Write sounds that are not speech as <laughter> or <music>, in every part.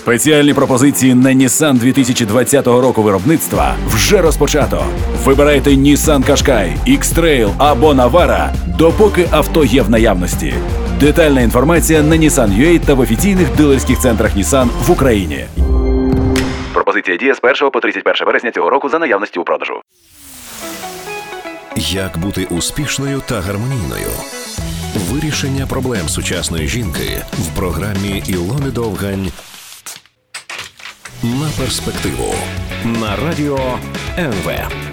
Спеціальні пропозиції на Nissan 2020 року виробництва вже розпочато. Вибирайте Nissan Qashqai, X-Trail або Navara, допоки авто є в наявності. Детальна інформація на Nissan.ua та в офіційних дилерських центрах Nissan в Україні. Пропозиція діє з 1 по 31 вересня цього року за наявності у продажу. Як бути успішною та гармонійною? Вирішення проблем сучасної жінки в програмі Ілони Довгань на перспективу на радіо НВ.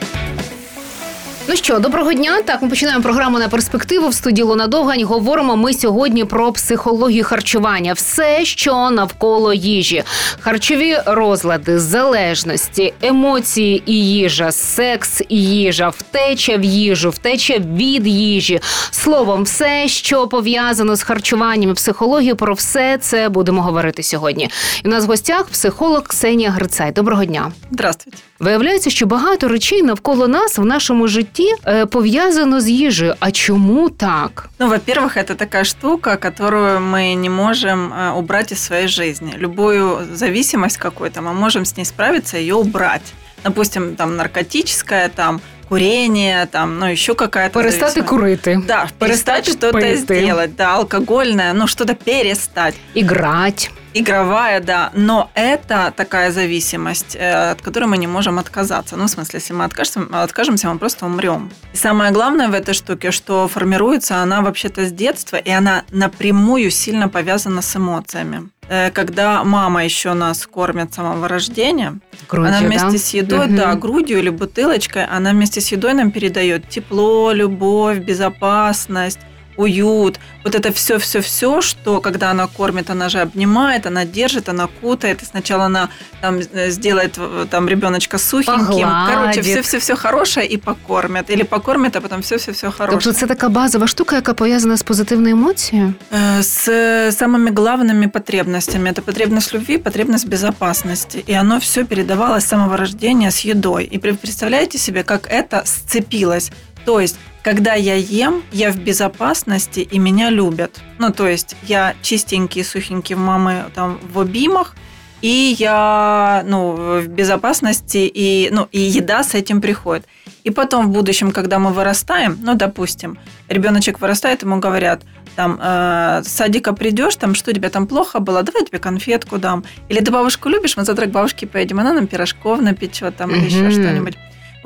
Ну що, доброго дня. Так, ми починаємо програму на перспективу в студії Луна Довгань. Говоримо ми сьогодні про психологію харчування, все, що навколо їжі, харчові розлади, залежності, емоції і їжа, секс і їжа, втеча в їжу, втеча від їжі. Словом, все, що пов'язано з харчуванням і психологією, про все це будемо говорити сьогодні. І у нас в гостях психолог Ксенія Грицай. Доброго дня. Здравствуйте. Виявляється, що багато речей навколо нас в нашому житті е, пов'язано з їжею. А чому так? Ну, во-первых, это такая штука, которую мы не можем э, убрать из своей жизни. Любую зависимость какую-то мы можем с ней справиться, ее убрать. Допустим, там наркотическая, там курение, там, ну, еще какая-то Перестати зависимость. курити, Да, перестать перестати что-то пити. сделать, да, алкогольное, ну, что-то перестать. іграть. Игровая, да, но это такая зависимость, э, от которой мы не можем отказаться. Ну, в смысле, если мы откажемся, откажемся, мы просто умрем. И самое главное в этой штуке, что формируется она вообще-то с детства, и она напрямую сильно повязана с эмоциями. Э, Когда мама еще нас кормит с самого рождения, Грудью, она вместе да? с едой, Мгм. да, грудью или бутылочкой, она вместе с едой нам передает тепло, любовь, безопасность, уют. Вот это все-все-все, что когда она кормит, она же обнимает, она держит, она кутает. И сначала она там э, сделает э, там ребеночка сухеньким. Погладит. Короче, все-все-все хорошее и покормит. Или покормит, а потом все-все-все хорошее. Тобто це така базова штука, яка пов'язана з позитивною емоцією. Э, С самыми главными потребностями. Это потребность любви, потребность безопасности. И оно все передавалось с самого рождения с едой. И пре- представляете себе, как это сцепилось. То есть, когда я ем, я в безопасности и меня любят. Ну, то есть, я чистенький, сухенький в мамы там в обимах, и я ну, в безопасности, и, ну, и еда с этим приходит. И потом в будущем, когда мы вырастаем, ну, допустим, ребеночек вырастает, ему говорят, там, э, с садика придешь, там, что у тебя там плохо было, давай я тебе конфетку дам. Или ты бабушку любишь, мы завтра к бабушке поедем, она нам пирожков напечет, там, или еще Мгм. что-нибудь.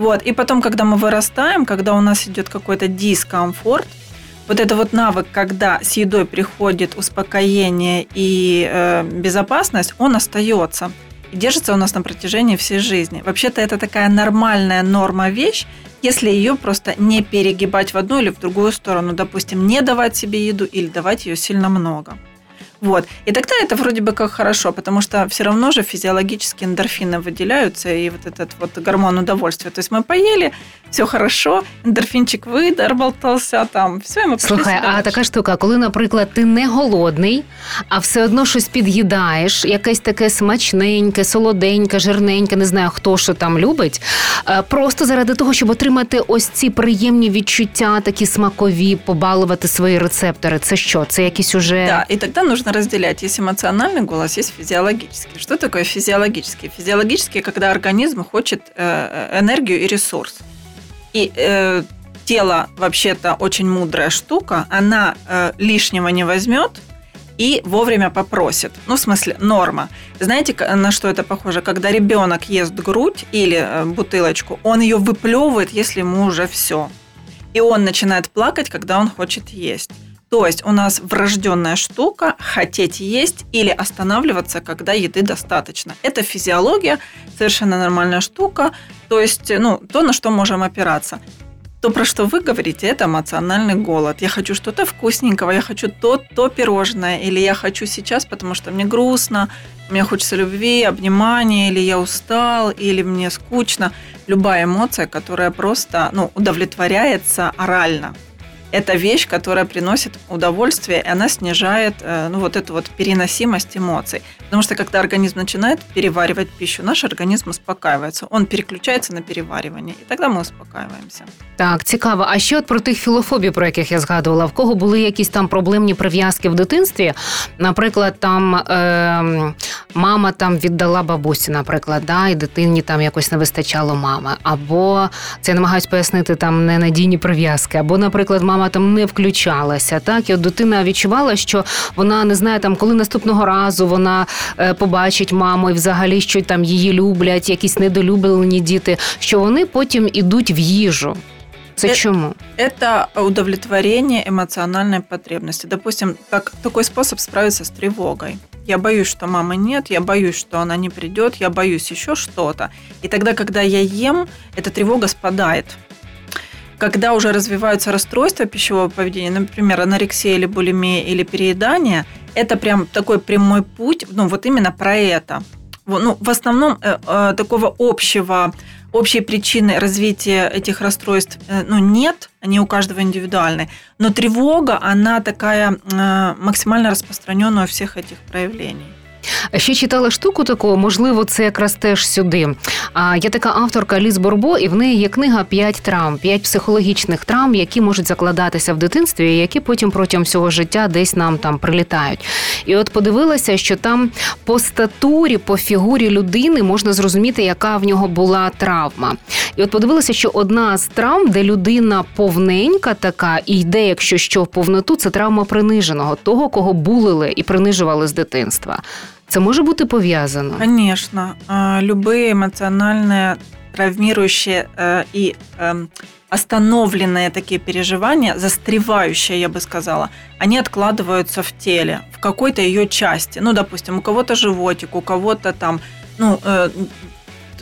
Вот, и потом, когда мы вырастаем, когда у нас идет какой-то дискомфорт, вот это вот навык, когда с едой приходит успокоение и э, безопасность, он остается. И держится у нас на протяжении всей жизни. Вообще-то это такая нормальная норма вещь, если ее просто не перегибать в одну или в другую сторону. Допустим, не давать себе еду или давать ее сильно много. Вот. И тогда это вроде бы как хорошо, потому что все равно же физиологически эндорфины выделяются, и вот этот вот гормон удовольствия. То есть мы поели, все хорошо, эндорфинчик выдорбалтался, там, все, и мы пошли Слухай, себе а дальше. така штука, коли, наприклад, ти не голодний, а все одно щось під'їдаєш, якесь таке смачненьке, солоденьке, жирненьке, не знаю хто що там любить. е, Просто заради того, щоб отримати ось ці приємні відчуття, такі смакові, побалувати свої рецептори. Це що? Це якісь уже Да, и тогда нужно разделять. Есть эмоциональный голос, есть физиологический. Что такое физиологический? Физиологический, когда организм хочет э, энергию и ресурс. И э, тело вообще-то очень мудрая штука, она э, лишнего не возьмет и вовремя попросит. Ну, в смысле, норма. Знаете, на что это похоже? Когда ребенок ест грудь или э, бутылочку, он ее выплевывает, если ему уже все. И он начинает плакать, когда он хочет есть. То есть у нас врожденная штука хотеть есть или останавливаться, когда еды достаточно. Это физиология, совершенно нормальная штука. То есть, ну, то, на что можем опираться. То, про что вы говорите, это эмоциональный голод. Я хочу что-то вкусненького, я хочу то, то пирожное, или я хочу сейчас, потому что мне грустно, мне хочется любви, обнимания, или я устал, или мне скучно. Любая эмоция, которая просто ну, удовлетворяется орально. это вещь, которая приносит удовольствие, и она снижает э, ну, вот эту вот переносимость эмоций. Потому что когда организм начинает переваривать пищу, наш организм успокаивается, он переключается на переваривание, і тоді ми успокаиваемся. Так, цікаво. А ще от про тих філофобій, про яких я згадувала, в кого були якісь там проблемні прив'язки в дитинстві? Наприклад, там е, мама там віддала бабусі, наприклад, да, і дитині там якось не вистачало мами. Або це я намагаюсь пояснити там ненадійні прив'язки, або, наприклад, мама там не включалася. Так, і от дитина відчувала, що вона не знає там, коли наступного разу вона е, побачить маму і взагалі, що там її люблять, якісь недолюблені діти, що вони потім ідуть в їжу. Це Е, чому? Это удовлетворение эмоциональной потребности. Допустим, как такой способ справиться с тревогой. Я боюсь, что мамы нет, я боюсь, что она не придет, я боюсь еще что-то. И тогда, когда я ем, эта тревога спадает. Когда уже развиваются расстройства пищевого поведения, например, анорексия или булимия или переедание, это прям такой прямой путь, ну вот именно про это. Ну, в основном э, э, такого общего, общей причины развития этих расстройств э, ну, нет, они у каждого индивидуальны. Но тревога, она такая э, максимально распространенная у всех этих проявлений. Ще читала штуку таку, можливо, це якраз теж сюди. А є така авторка Ліз Борбо, і в неї є книга «П'ять травм, п'ять психологічних травм, які можуть закладатися в дитинстві, і які потім протягом всього життя десь нам там прилітають. І от подивилася, що там по статурі, по фігурі людини можна зрозуміти, яка в нього була травма. І от подивилася, що одна з травм, де людина повненька така і йде, якщо що в повноту, це травма приниженого, того, кого булили і принижували з дитинства. Це може бути пов'язано. Конечно, э, любые эмоциональные травмирующие э, и эм, остановленные такие переживания, застревающие, я бы сказала, они откладываются в теле, в какой-то ее части. Ну, допустим, у кого-то животик, у кого-то там, ну, э,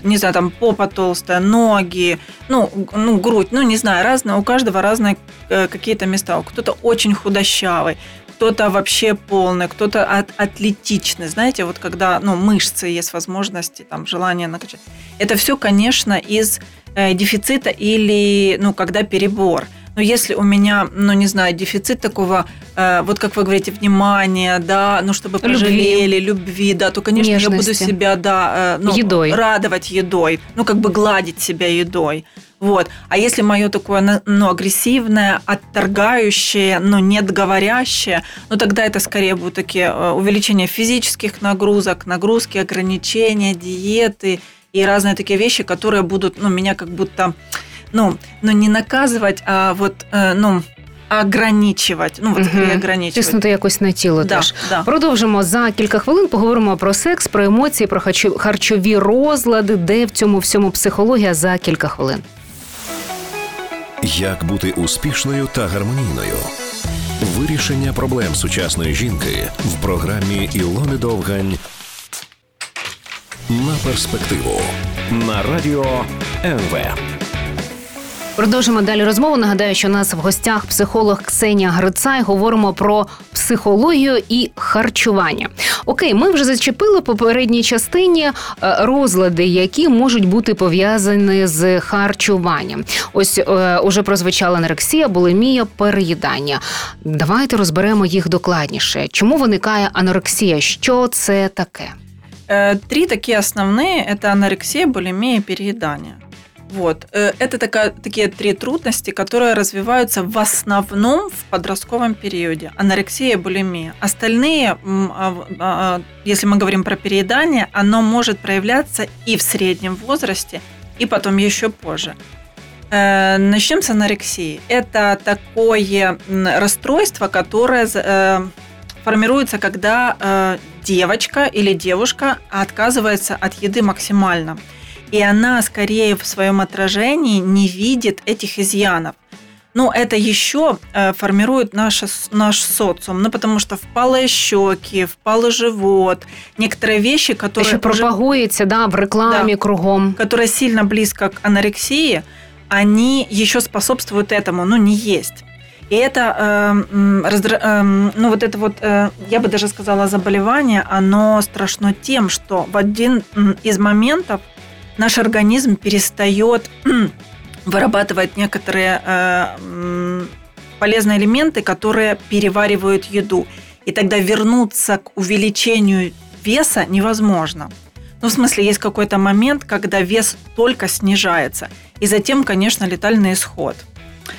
не знаю, там попа толстая, ноги, ну, ну, грудь, ну, не знаю, разные, у каждого разные э, какие-то места. Кто-то очень худощавый, кто-то вообще полный, кто-то от- атлетичный. Знаете, вот когда ну, мышцы есть возможности, там, желание накачать. Это все, конечно, из э, дефицита или, ну, когда перебор. Но если у меня, ну, не знаю, дефицит такого, э, вот как вы говорите, внимания, да, ну, чтобы Любви. пожалели, любви, да, то, конечно, я буду Нежности. себя, да, э, ну, Едой. радовать едой, ну, как бы гладить себя едой. Вот. А если мое такое, на- ну, агрессивное, отторгающее, но нет говорящее, ну, тогда это скорее будут такие э, увеличение физических нагрузок, нагрузки, ограничения, диеты и разные такие вещи, которые будут, ну, меня как будто, ну, ну не наказывать, а вот, э, ну, ограничивать. Ну, вот скорее Мгм. ограничивать. Тиснути якось на тіло Да, теж. да. Продовжимо за кілька хвилин. Поговоримо про секс, про емоції, про харчо- харчові розлади, де в цьому всьому психологія за кілька хвилин. Як бути успішною та гармонійною? Вирішення проблем сучасної жінки в програмі Ілони Довгань на перспективу на радіо НВ. Продовжимо далі розмову. Нагадаю, що у нас в гостях психолог Ксенія Грицай. Говоримо про психологію і харчування. Окей, ми вже зачепили в попередній частині е, розлади, які можуть бути пов'язані з харчуванням. Ось е, уже прозвучала анорексія, булимія, переїдання. Давайте розберемо їх докладніше. Чому виникає анорексія? Що це таке? Э, Три такие основные – это анорексия, булимия и переедание. Вот. Э, Это такая, такие три трудности, которые развиваются в основном в подростковом периоде. Анорексия и булимия. Остальные, а, в- а, если мы говорим про переедание, оно может проявляться и в среднем возрасте, и потом еще позже. Э, Начнем с анорексии. Это такое расстройство, которое э, формируется, когда девочка или девушка отказывается от еды максимально. И она скорее в своем отражении не видит этих изъянов. Но это еще э, формирует наше, с- наш социум. Ну, потому что впалые щеки, впалый живот, некоторые вещи, которые, що уже- пропагується да, в рекламі Да. кругом. которые сильно близко к анорексии, они еще способствуют этому, но не есть. И это, э, раздра- эм, ну вот это вот, э, я бы даже сказала, заболевание, оно страшно тем, что в один из моментов наш организм перестает <clears throat> вырабатывать некоторые э, полезные элементы, которые переваривают еду. И тогда вернуться к увеличению веса невозможно. Ну, в смысле, есть какой-то момент, когда вес только снижается. И затем, конечно, летальный исход.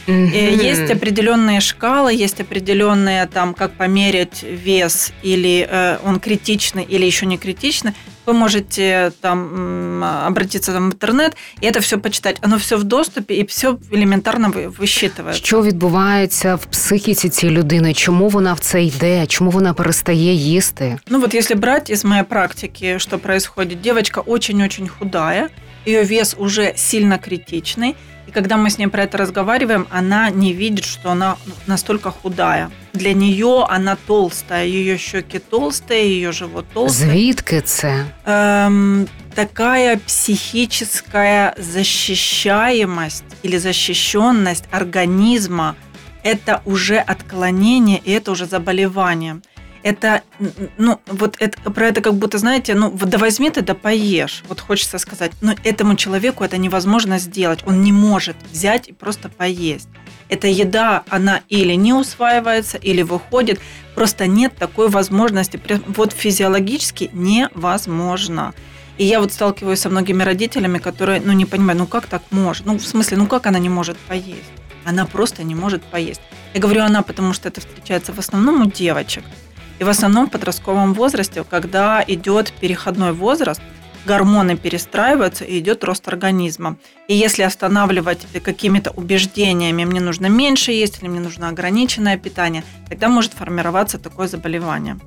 Mm-hmm. Есть определенные шкалы, есть определенные там, как померить вес, или э, он критичный, или еще не критичный. Вы можете там обратиться в интернет і это все почитать. Оно все в доступі і все елементарно висчитує. Що відбувається в психіці цієї людини? Чому вона в це йде? Чому вона перестає їсти? Ну вот если брать из моей практики, что происходит, девочка очень-очень худая, ее вес уже сильно критичный, и когда мы с ней про это разговариваем, она не видит, что она настолько худая. Для нее она толстая, ее щеки толстые, ее живот толстый. Звідки це? Эм, такая психическая защищаемость или защищенность организма – это уже отклонение, и это уже заболевание это, ну, вот это, про это как будто, знаете, ну, да возьми ты да поешь, вот хочется сказать. Но этому человеку это невозможно сделать. Он не может взять и просто поесть. Эта еда, она или не усваивается, или выходит. Просто нет такой возможности. Вот физиологически невозможно. И я вот сталкиваюсь со многими родителями, которые, ну, не понимают, ну, как так может? Ну, в смысле, ну, как она не может поесть? Она просто не может поесть. Я говорю она, потому что это встречается в основном у девочек. И в основном в подростковом возрасте, когда идет переходной возраст, гормоны перестраиваются и идет рост организма. И если останавливать какими-то убеждениями, мне нужно меньше есть или мне нужно ограниченное питание, тогда может формироваться такое заболевание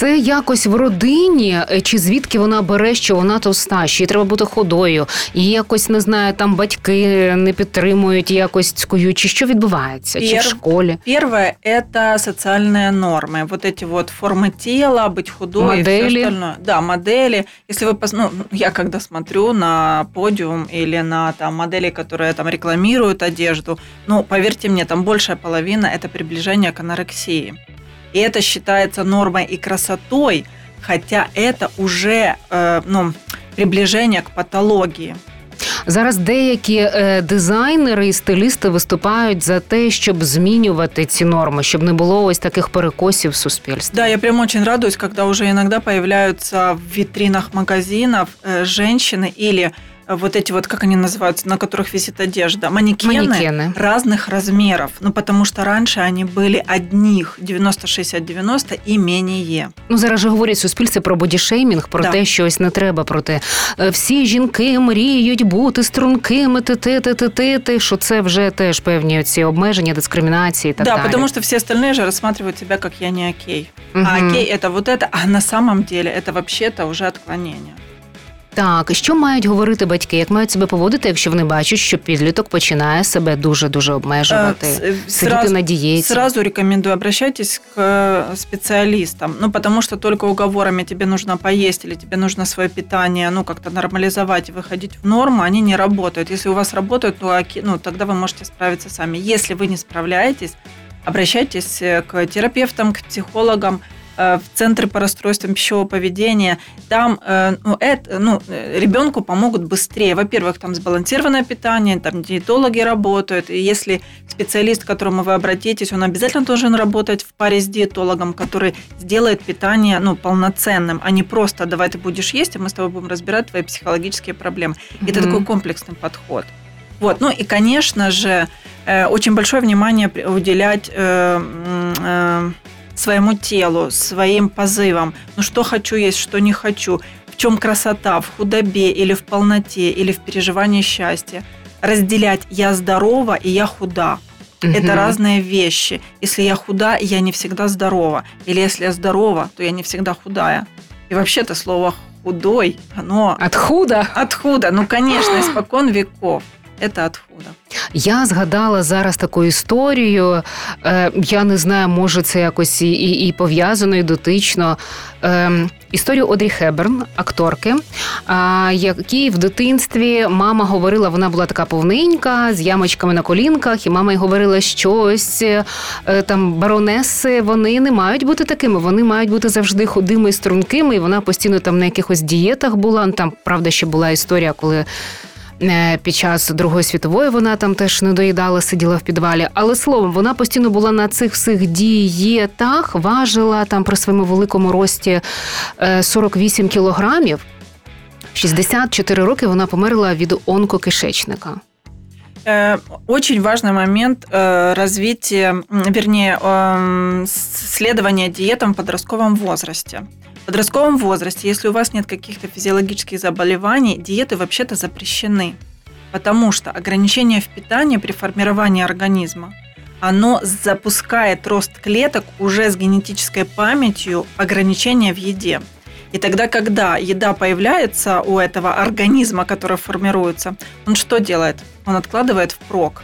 Це якось в родині, е, чи звідки вона бере, що вона товста, що їй треба бути ходою, і якось не знаю, там батьки не підтримують якось цькою, чи що відбувається, Пер... чи в школі? Первое – это социальные нормы. Вот эти вот формы тела, быть худой модели. и все остальное. Да, модели. Если вы, ну, я когда смотрю на подиум или на там модели, которые там рекламируют одежду, ну, поверьте мне, там большая половина – это приближение к анорексии. И это считается нормой и красотой, хотя это уже э, ну, приближение к патологии. Зараз деякі е, дизайнери і стилісти виступають за те, щоб змінювати ці норми, щоб не було ось таких перекосів в суспільстві. Да, я прям очень радуюсь, когда уже иногда появляются в витринах магазинов э, женщины или вот эти вот, как они называются, на которых висит одежда, манекены, манекены. разных размеров. Ну, потому что раньше они были одних 90-60-90 і менее. Ну, зараз же говорять суспільство про бодішеймінг, про да. те, що ось не треба про те. Всі жінки мріють бути стрункими, ти-ти-ти-ти-ти, що це вже теж певні ці обмеження, дискримінації і так да, далі. Да, потому что все остальные же рассматривают тебя как я не окей. Угу. А окей это вот это, а на самом деле это вообще-то уже отклонение. Так, що мають говорити батьки? Як мають себе поводити, якщо вони бачать, що підліток починає себе дуже дуже обмежувати, сидіти сразу, на дієті? Сразу рекомендую обращайтесь к специалистам, ну потому что только уговорами тебе нужно поесть или тебе нужно свое питание, ну как-то нормализовать и выходить в норму, они не работают. Если у вас работают, то ну, тогда вы можете справиться сами. Если вы не справляетесь, обращайтесь к терапевтам, к психологам, Э, в центры по расстройствам пищевого поведения, там э, ну, это, ну, ребенку помогут быстрее. Во-первых, там сбалансированное питание, там диетологи работают, и если специалист, к которому вы обратитесь, он обязательно должен работать в паре с диетологом, который сделает питание ну, полноценным, а не просто «давай ты будешь есть, а мы с тобой будем разбирать твои психологические проблемы». Mm-hmm. Это такой комплексный подход. Вот. Ну и, конечно же, э, очень большое внимание уделять своему телу, своим позывам. Ну, что хочу есть, что не хочу. В чем красота, в худобе или в полноте, или в переживании счастья. Разделять «я здорова» и «я худа». Угу. Это разные вещи. Если я худа, я не всегда здорова. Или если я здорова, то я не всегда худая. И вообще-то слово худой, оно... От худа? От худа, ну, конечно, испокон веков. Это от худа. Я згадала зараз таку історію. Е, Я не знаю, може це якось і і, і пов'язано, і дотично. Е, Історію Одрі Хеберн, акторки, якій в дитинстві мама говорила, вона була така повненька, з ямочками на колінках, і мама й говорила, що ось е, там баронеси вони не мають бути такими, вони мають бути завжди худими і стрункими. І вона постійно там на якихось дієтах була. Там правда ще була історія, коли під час Другої світової вона там теж не доїдала, сиділа в підвалі. Але словом, вона постійно була на цих всіх дієтах, важила там при своєму великому рості 48 е, кілограмів. В 64 роки вона померла від онкокишечника. Э, очень важный момент э, развития, вернее, эм, следования диетам в подростковом возрасте. В подростковом возрасте, если у вас нет каких-то физиологических заболеваний, диеты вообще-то запрещены. Потому что ограничение в питании при формировании организма, оно запускает рост клеток уже с генетической памятью ограничения в еде. И тогда, когда еда появляется у этого организма, который формируется, он что делает? Он откладывает в прок.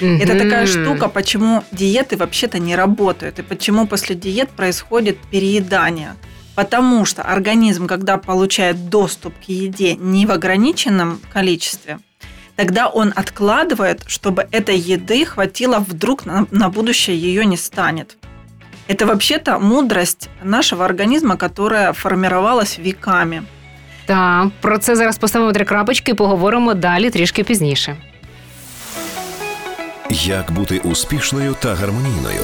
Mm-hmm. Это такая штука, почему диеты вообще-то не работают, и почему после диет происходит переедание. Потому что организм, когда получает доступ к еде не в ограниченном количестве, тогда он откладывает, чтобы этой еды хватило вдруг на, на будущее ее не станет. Это вообще-то мудрость нашего организма, которая формировалась веками. Так, про це зараз поставимо три крапочки і поговоримо далі трішки пізніше. Як бути успішною та гармонійною?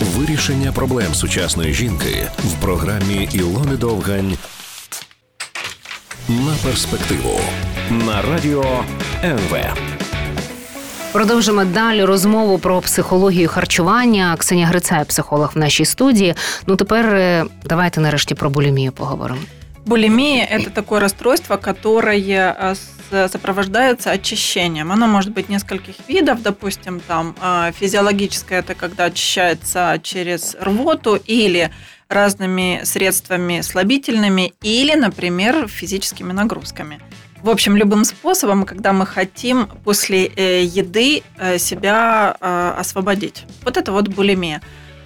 Вирішення проблем сучасної жінки в програмі Ілони Довгань на перспективу на радіо НВ. Продовжимо далі розмову про психологію харчування. Ксенія Грицай, психолог в нашій студії. Ну тепер е, давайте нарешті про булімію поговоримо. Булимия – это такое расстройство, которое э, сопровождается очищением. Оно может быть нескольких видов. Допустим, там э, физиологическое – это когда очищается через рвоту или разными средствами слабительными, или, например, физическими нагрузками. В общем, любым способом, когда мы хотим после э, еды себя освободить. Вот это вот булимия.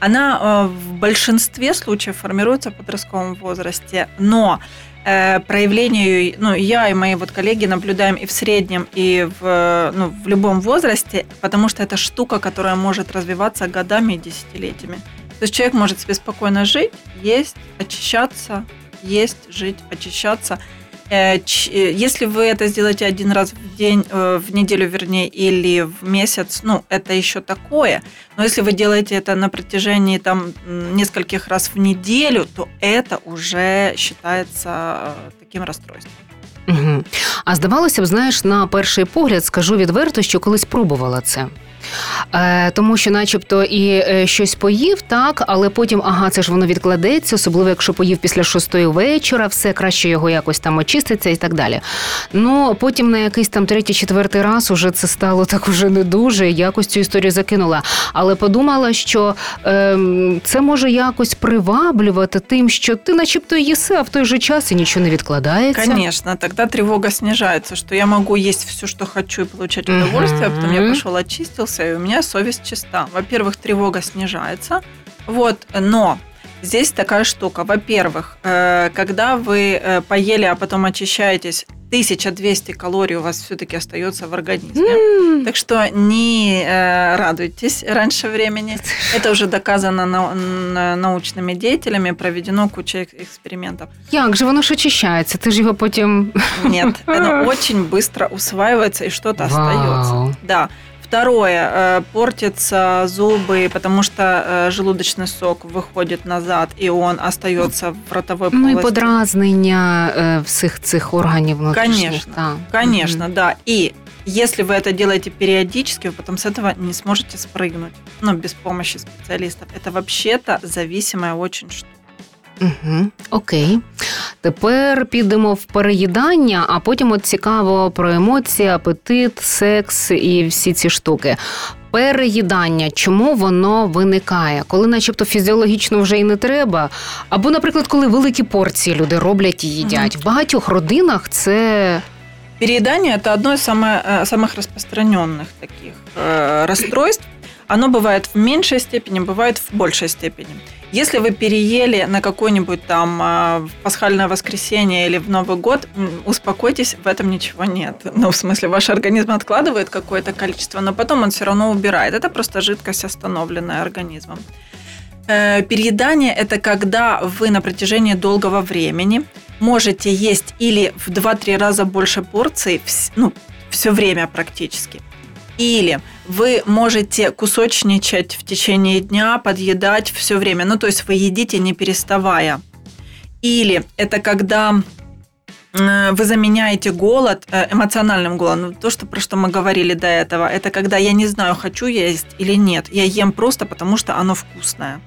Она э, в большинстве случаев формируется в подростковом возрасте, но э, проявлению, ну, я и мои вот коллеги наблюдаем и в среднем, и в, ну, в любом возрасте, потому что это штука, которая может развиваться годами и десятилетиями. То есть человек может себе спокойно жить, есть, очищаться, есть, жить, очищаться – Э, э, если вы это сделаете один раз в день, э, в неделю, вернее, или в месяц, ну, это еще такое. Но если вы делаете это на протяжении там нескольких раз в неделю, то это уже считается таким расстройством. Угу. А здавалося б, знаєш, на перший погляд скажу відверто, що колись пробувала це. Е, Тому що, начебто, і е, щось поїв, так, але потім, ага, це ж воно відкладеться, особливо якщо поїв після шостої вечора, все краще його якось там очиститься і так далі. Ну потім на якийсь там третій, четвертий раз уже це стало <laughs> так уже не дуже. Якось цю історію закинула. Але подумала, що е, це може якось приваблювати тим, що ти, начебто, їси, а в той же час і нічого не відкладається. Звісно, тоді тривога снижається, що я можу їсти все, що хочу, і отримати удовольствие, а потім я пішов очистився, очистился, и у меня совесть чиста. Во-первых, тревога снижается, вот, но здесь такая штука. Во-первых, э, когда вы э, поели, а потом очищаетесь, 1200 калорий у вас все-таки остается в организме. Mm. Так что не э, радуйтесь раньше времени. <laughs> Это уже доказано научными деятелями, проведено куча экспериментов. Як же воно ж очищается? Ты же его потом... Нет, <laughs> оно очень быстро усваивается и что-то остается. Да. Второе, э, портятся зубы, потому что э, желудочный сок выходит назад, и он остается в ротовой полости. Ну и подразнення э, всех цих органів внутрішніх. Конечно, да. конечно, mm-hmm. да. И если вы это делаете периодически, вы потом с этого не сможете спрыгнуть, ну, без помощи специалистов. Это вообще-то зависимая очень штука. Угу, Окей. Тепер підемо в переїдання, а потім от цікаво про емоції, апетит, секс і всі ці штуки. Переїдання, чому воно виникає, коли, начебто, фізіологічно вже і не треба. Або, наприклад, коли великі порції люди роблять і їдять. В багатьох родинах це. Переедание – это одно из самых, э, самых распространенных таких э, расстройств. Оно бывает в меньшей степени, бывает в большей степени. Если вы переели на какое-нибудь там а, пасхальное воскресенье или в Новый год, успокойтесь, в этом ничего нет. Ну, в смысле, ваш организм откладывает какое-то количество, но потом он все равно убирает. Это просто жидкость, остановленная организмом. Э, переедание – это когда вы на протяжении долгого времени можете есть или в 2-3 раза больше порций, ну, все время практически. Или вы можете кусочничать в течение дня, подъедать все время. Ну, то есть вы едите не переставая. Или это когда э, вы заменяете голод э, эмоциональным голодом. То, что, про что мы говорили до этого, это когда я не знаю, хочу есть или нет. Я ем просто потому, что оно вкусное.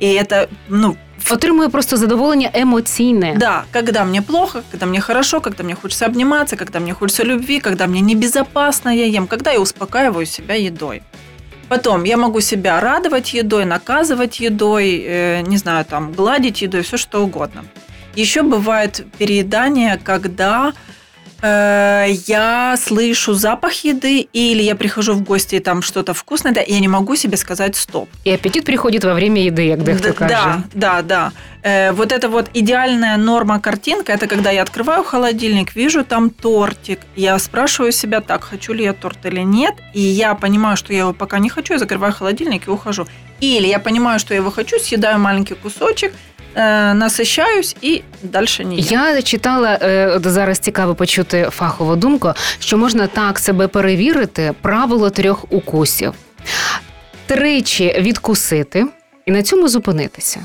И это, ну, Отримує просто задоволення емоційне. Да, когда мне плохо, когда мне хорошо, когда мне хочется обниматься, когда мне хочется любви, когда мне небезопасно я ем, когда я успокаиваю себя едой. Потом я могу себя радовать едой, наказывать едой, э, не знаю, там, гладить едой, все что угодно. Еще бывает переедание, когда я слышу запах еды, или я прихожу в гости, и там что-то вкусное, да, и я не могу себе сказать стоп. І апетит приходить во время їди, як дехто Да, каже. да, да, да. Э, вот это вот идеальная норма картинка, это когда я открываю холодильник, вижу там тортик, я спрашиваю себя так, хочу ли я торт или нет, и я понимаю, что я его пока не хочу, я закрываю холодильник и ухожу. Или я понимаю, что я его хочу, съедаю маленький кусочек, насыщаюсь и дальше не ем. Я читала е, зараз цікаво почути фахову думку, що можна так себе перевірити правило трьох укусів: тричі відкусити і на цьому зупинитися.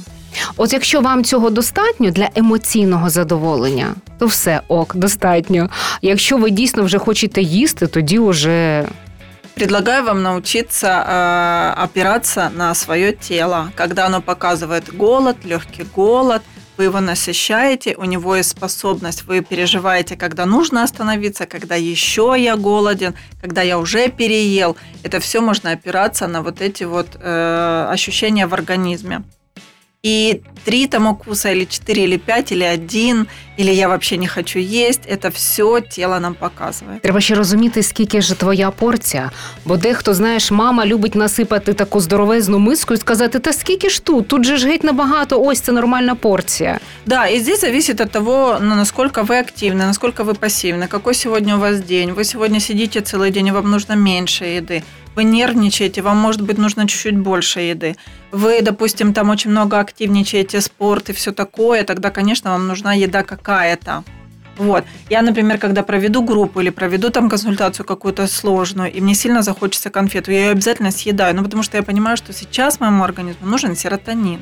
От якщо вам цього достатньо для емоційного задоволення, то все ок, достатньо. Якщо ви дійсно вже хочете їсти, тоді вже Предлагаю вам научиться э, опираться на свое тело. Когда оно показывает голод, легкий голод, вы его насыщаете, у него есть способность, вы переживаете, когда нужно остановиться, когда еще я голоден, когда я уже переел. Это все можно опираться на вот эти вот э, ощущения в организме. И три там укуса, или четыре, или пять, или один, или я вообще не хочу есть, это все тело нам показывает. Треба ще розуміти, скільки ж твоя порція. Бо дехто, знаєш, мама любить насипати таку здоровезну миску і сказати: та скільки ж тут? Тут же ж геть набагато, ось це нормальна порція. Да, и здесь зависит от того, ну, насколько вы активны, насколько вы пассивны, какой сегодня у вас день. Вы сегодня сидите целый день, и вам нужно меньше еды. Вы нервничаете, вам, может быть, нужно чуть-чуть больше еды. Вы, допустим, там очень много активничаете, спорт и все такое, тогда, конечно, вам нужна еда какая-то. Вот. Я, например, когда проведу группу или проведу там консультацию какую-то сложную, и мне сильно захочется конфету, я ее обязательно съедаю, ну, потому что я понимаю, что сейчас моему организму нужен серотонин.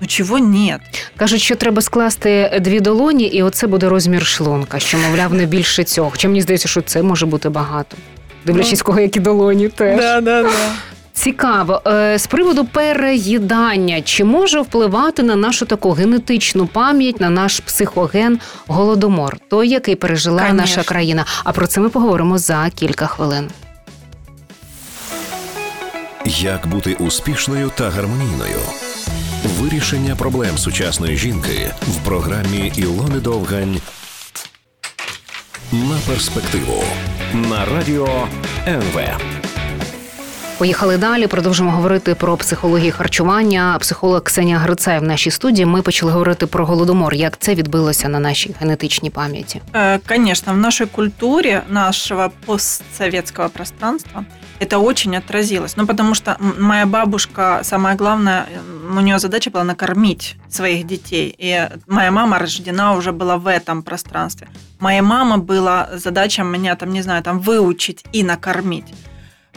Ну, чего нет? Кажуть, що треба скласти дві долоні, і оце буде розмір шлунка, що, мовляв, не більше цього. Хоча мені здається, що це може бути багато. Дивлячись, кого які долоні теж. да, да. Цікаво. Е, З приводу переїдання, чи може впливати на нашу таку генетичну пам'ять, на наш психоген голодомор, той, який пережила Конечно. наша країна. А про це ми поговоримо за кілька хвилин. Як бути успішною та гармонійною? Вирішення проблем сучасної жінки в програмі Ілони Довгань на перспективу на радіо НВ. Поїхали далі. Продовжимо говорити про психологію харчування. Психолог Ксенія Грицай в нашій студії. Ми почали говорити про голодомор. Як це відбилося на нашій генетичній пам'яті? Звісно, Конечно, в нашій культурі нашого постсовєтського пространства это очень отразилось. Ну, потому что м- моя бабушка, самое главное, м, у нее задача была накормить своих детей. И моя мама рождена уже была в этом пространстве. Моя мама была задача меня, там, не знаю, там, выучить и накормить.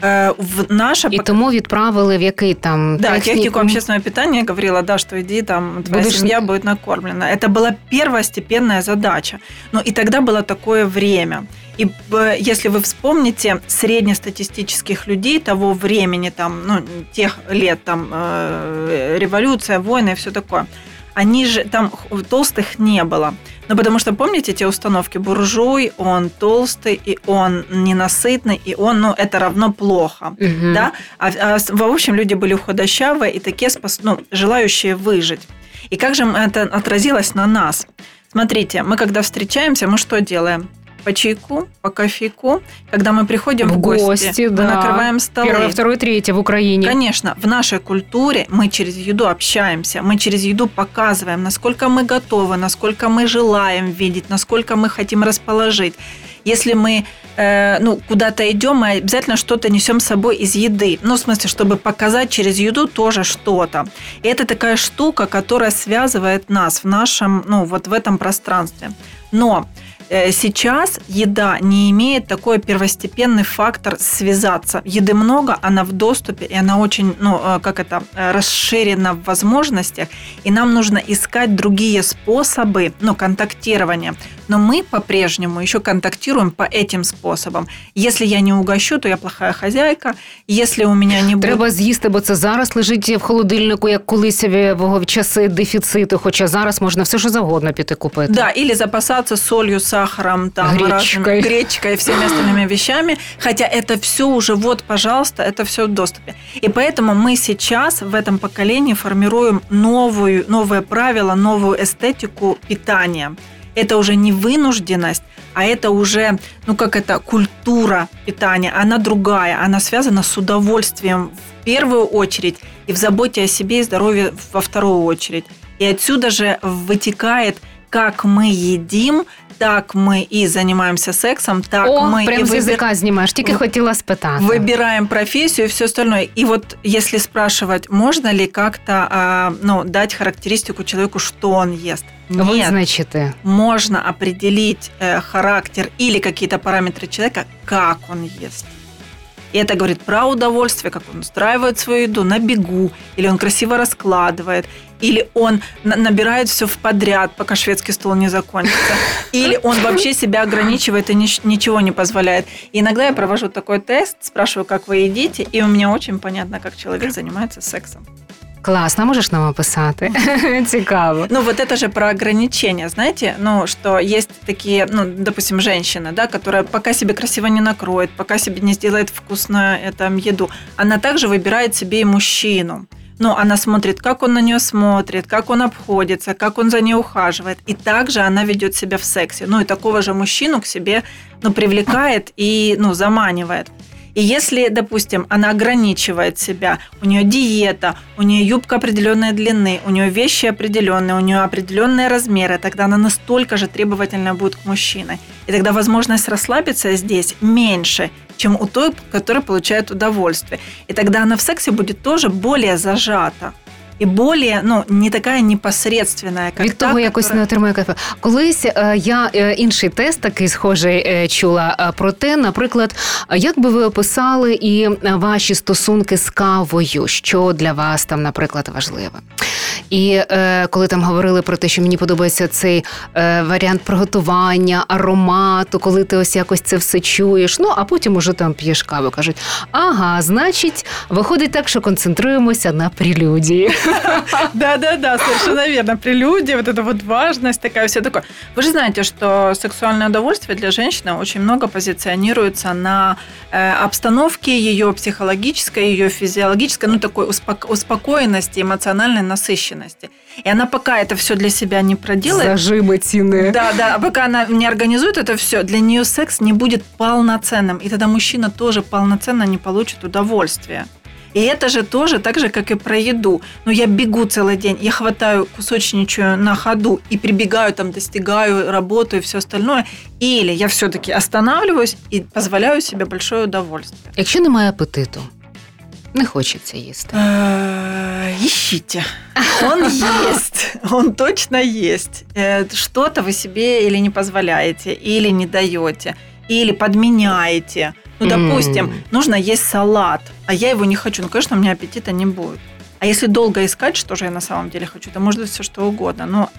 Э, В наше І тому відправили в який там да, технику технікум? общественного питания говорила, да, что иди там, твоя Будешь- семья будет накормлена. Это была первостепенная задача. Но и тогда было такое время. И б- если вы вспомните среднестатистических людей того времени, там, ну, тех лет, там, э, революция, войны и все такое, они же там толстых не было. Ну, потому что, помните эти установки? Буржуй, он толстый, и он ненасытный, и он, ну, это равно плохо Мгм. да, а, а в общем люди были худощавые и такие спос... ну, желающие выжить. И как же это отразилось на нас? Смотрите, мы когда встречаемся, мы что делаем? По чайку, по кофейку, когда мы приходим в, В гости, гости, мы да. накрываем столы. Перше, второе, третє в Україні. Конечно, в нашей культуре мы через еду общаемся, мы через еду показываем, насколько мы готовы, насколько мы желаем видеть, насколько мы хотим расположить. Если мы э, ну, куда-то идем, мы обязательно что-то несем с собой из еды. Ну, в смысле, чтобы показать через еду тоже что-то. И это такая штука, которая связывает нас в нашем, ну, вот в этом пространстве. Но Э, сейчас еда не имеет такой первостепенный фактор связаться. Еды много, она в доступе, и она очень, ну, э, как это, э, расширена в возможностях, и нам нужно искать другие способы, ну, контактирования. Но мы по-прежнему еще контактируем по этим способам. Если я не угощу, то я плохая хозяйка. Если у меня не буде... Треба з'їсти, бо це зараз лежить в холодильнику, як колись в часи дефіциту, хоча зараз можна все що завгодно піти купити. Да, или запасаться солью, сахаром, там, гречкой. гречкой и всеми остальными вещами. Хотя это все уже, вот, пожалуйста, это все в доступе. И поэтому мы сейчас в этом поколении формируем новую, новые правила, новую эстетику питания. Это уже не вынужденность, а это уже, ну как это, культура питания. Она другая, она связана с удовольствием в первую очередь и в заботе о себе и здоровье во вторую очередь. И отсюда же вытекает, как мы едим, так мы и занимаемся сексом, так О, мы прям и з выбираем язика знімаєш, тільки хотіла спитати. Выбираем профессию и все остальное. И вот если спрашивать, можно ли как-то а, ну, дать характеристику человеку, что он ест? Нет. Визначити. Можно определить э, характер или какие-то параметры человека, как он ест. И это говорит про удовольствие, как он устраивает свою еду на бегу, или он красиво раскладывает, или он набирает все в подряд, пока шведский стол не закончится, или он вообще себя ограничивает и ничего не позволяет. И иногда я провожу такой тест, спрашиваю, как вы едите, и у меня очень понятно, как человек занимается сексом. Классно, можешь нам описати? <laughs> Цікаво. Ну, вот это же про ограничения, знаете, ну, что есть такие, ну, допустим, женщина, да, которая пока себе красиво не накроет, пока себе не сделает вкусную там, еду, она также выбирает себе и мужчину. Ну, она смотрит, как он на нее смотрит, как он обходится, как он за ней ухаживает. И также она ведет себя в сексе. Ну, и такого же мужчину к себе, ну, привлекает и, ну, заманивает. И если, допустим, она ограничивает себя, у нее диета, у нее юбка определенной длины, у нее вещи определенные, у нее определенные размеры, тогда она настолько же требовательна будет к мужчине. И тогда возможность расслабиться здесь меньше, чем у той, которая получает удовольствие. И тогда она в сексе будет тоже более зажата. І более, ну не така непосредственна, як від того, якось не отримує кайфу. Колись е, я е, інший тест такий схожий е, чула про те, наприклад, як би ви описали і ваші стосунки з кавою, що для вас там, наприклад, важливе. І е, коли там говорили про те, що мені подобається цей е, варіант приготування, аромату, коли ти ось якось це все чуєш. Ну а потім уже там п'єш каву. кажуть, ага, значить, виходить так, що концентруємося на прелюдії. <laughs> Да-да-да, совершенно верно. Прелюдия, вот эта вот важность такая, все такое. Вы же знаете, что сексуальное удовольствие для женщины очень много позиционируется на э, обстановке ее психологической, ее физиологической, ну, такой успокоенности, эмоциональной насыщенности. И она пока это все для себя не проделает... Зажимы тины. Да, да, а пока она не организует это все, для нее секс не будет полноценным. И тогда мужчина тоже полноценно не получит удовольствия. И это же тоже так же, как и про еду. Ну, я бегу целый день, я хватаю кусочничаю на ходу и прибегаю, там, достигаю, работаю и все остальное. Или я все-таки останавливаюсь и позволяю себе большое удовольствие. Якщо немає апетиту, не хочеться їсти. Ищите. Он <laughs> есть. Он точно есть. Э, что-то вы себе или не позволяете, или не даете, или подменяете. Ну, допустим, mm. нужно есть салат, а я его не хочу. Ну, конечно, у меня аппетита не будет. А если долго искать, что же я на самом деле хочу, то может быть все что угодно. Но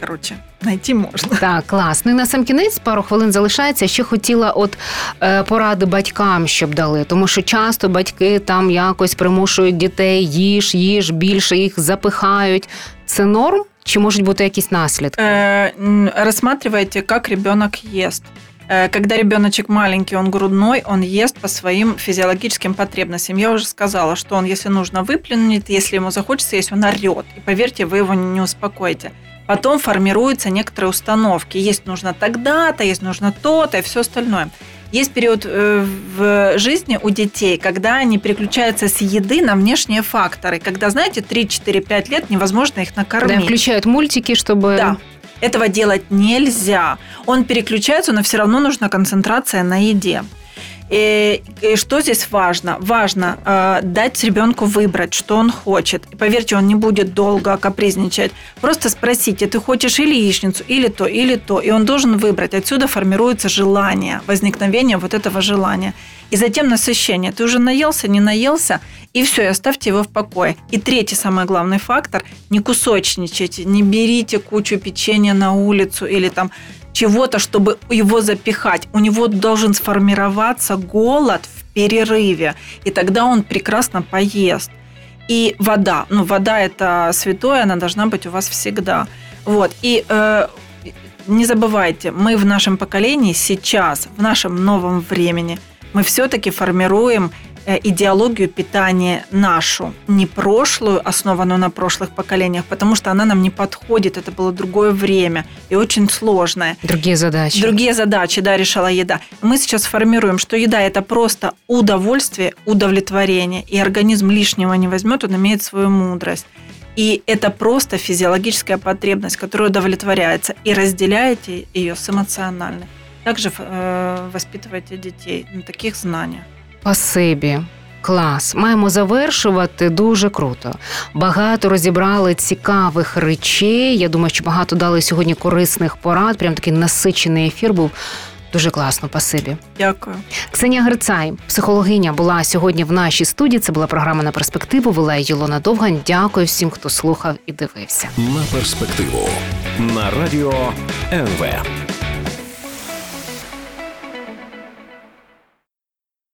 коротше, знайти можна. Так, клас. Ну і на сам кінець пару хвилин залишається. Ще хотіла от е, поради батькам, щоб дали, тому що часто батьки там якось примушують дітей їж, їж, більше їх запихають. Це норм? Чи можуть бути якісь наслідки? Е, Розсматривайте, як ребенок їсть. Э, когда ребеночек маленький, он грудной, он ест по своим физиологическим потребностям. Я уже сказала, что он, если нужно, выплюнет, если ему захочется есть, он орет. И поверьте, вы его не успокоите. Потом формируются некоторые установки. Есть нужно тогда-то, есть нужно то-то и все остальное. Есть период э, в жизни у детей, когда они переключаются с еды на внешние факторы. Когда, знаете, 3-4-5 лет невозможно их накормить. Да, включают мультики, чтобы... Да, этого делать нельзя. Он переключается, но все равно нужна концентрация на еде. И, и что здесь важно? Важно э, дать ребенку выбрать, что он хочет. И поверьте, он не будет долго капризничать. Просто спросите, ты хочешь или яичницу, или то, или то. И он должен выбрать. Отсюда формируется желание, возникновение вот этого желания. И затем насыщение. Ты уже наелся, не наелся, и все, и оставьте его в покое. И третий самый главный фактор – не кусочничайте, не берите кучу печенья на улицу или там чего-то, чтобы его запихать. У него должен сформироваться голод в перерыве, и тогда он прекрасно поест. И вода. Ну, вода – это святое, она должна быть у вас всегда. Вот. И э, не забывайте, мы в нашем поколении сейчас, в нашем новом времени, мы все-таки формируем Э, идеологию питания нашу, не прошлую, основанную на прошлых поколениях, потому что она нам не подходит, это было другое время и очень сложное. Другие задачи. Другие задачи, да, решала еда. Мы сейчас формируем, что еда – это просто удовольствие, удовлетворение, и организм лишнего не возьмет, он имеет свою мудрость. И это просто физиологическая потребность, которая удовлетворяется, и разделяете ее с эмоциональной. Также э, воспитывайте детей на таких знаниях. Спасибі. Клас, маємо завершувати дуже круто. Багато розібрали цікавих речей. Я думаю, що багато дали сьогодні корисних порад. Прям такий насичений ефір був. Дуже класно, пасибі. Дякую. Ксенія Грицай, психологиня, була сьогодні в нашій студії. Це була програма на перспективу. Вела Єлона Довгань. Дякую всім, хто слухав і дивився. На перспективу на радіо НВ.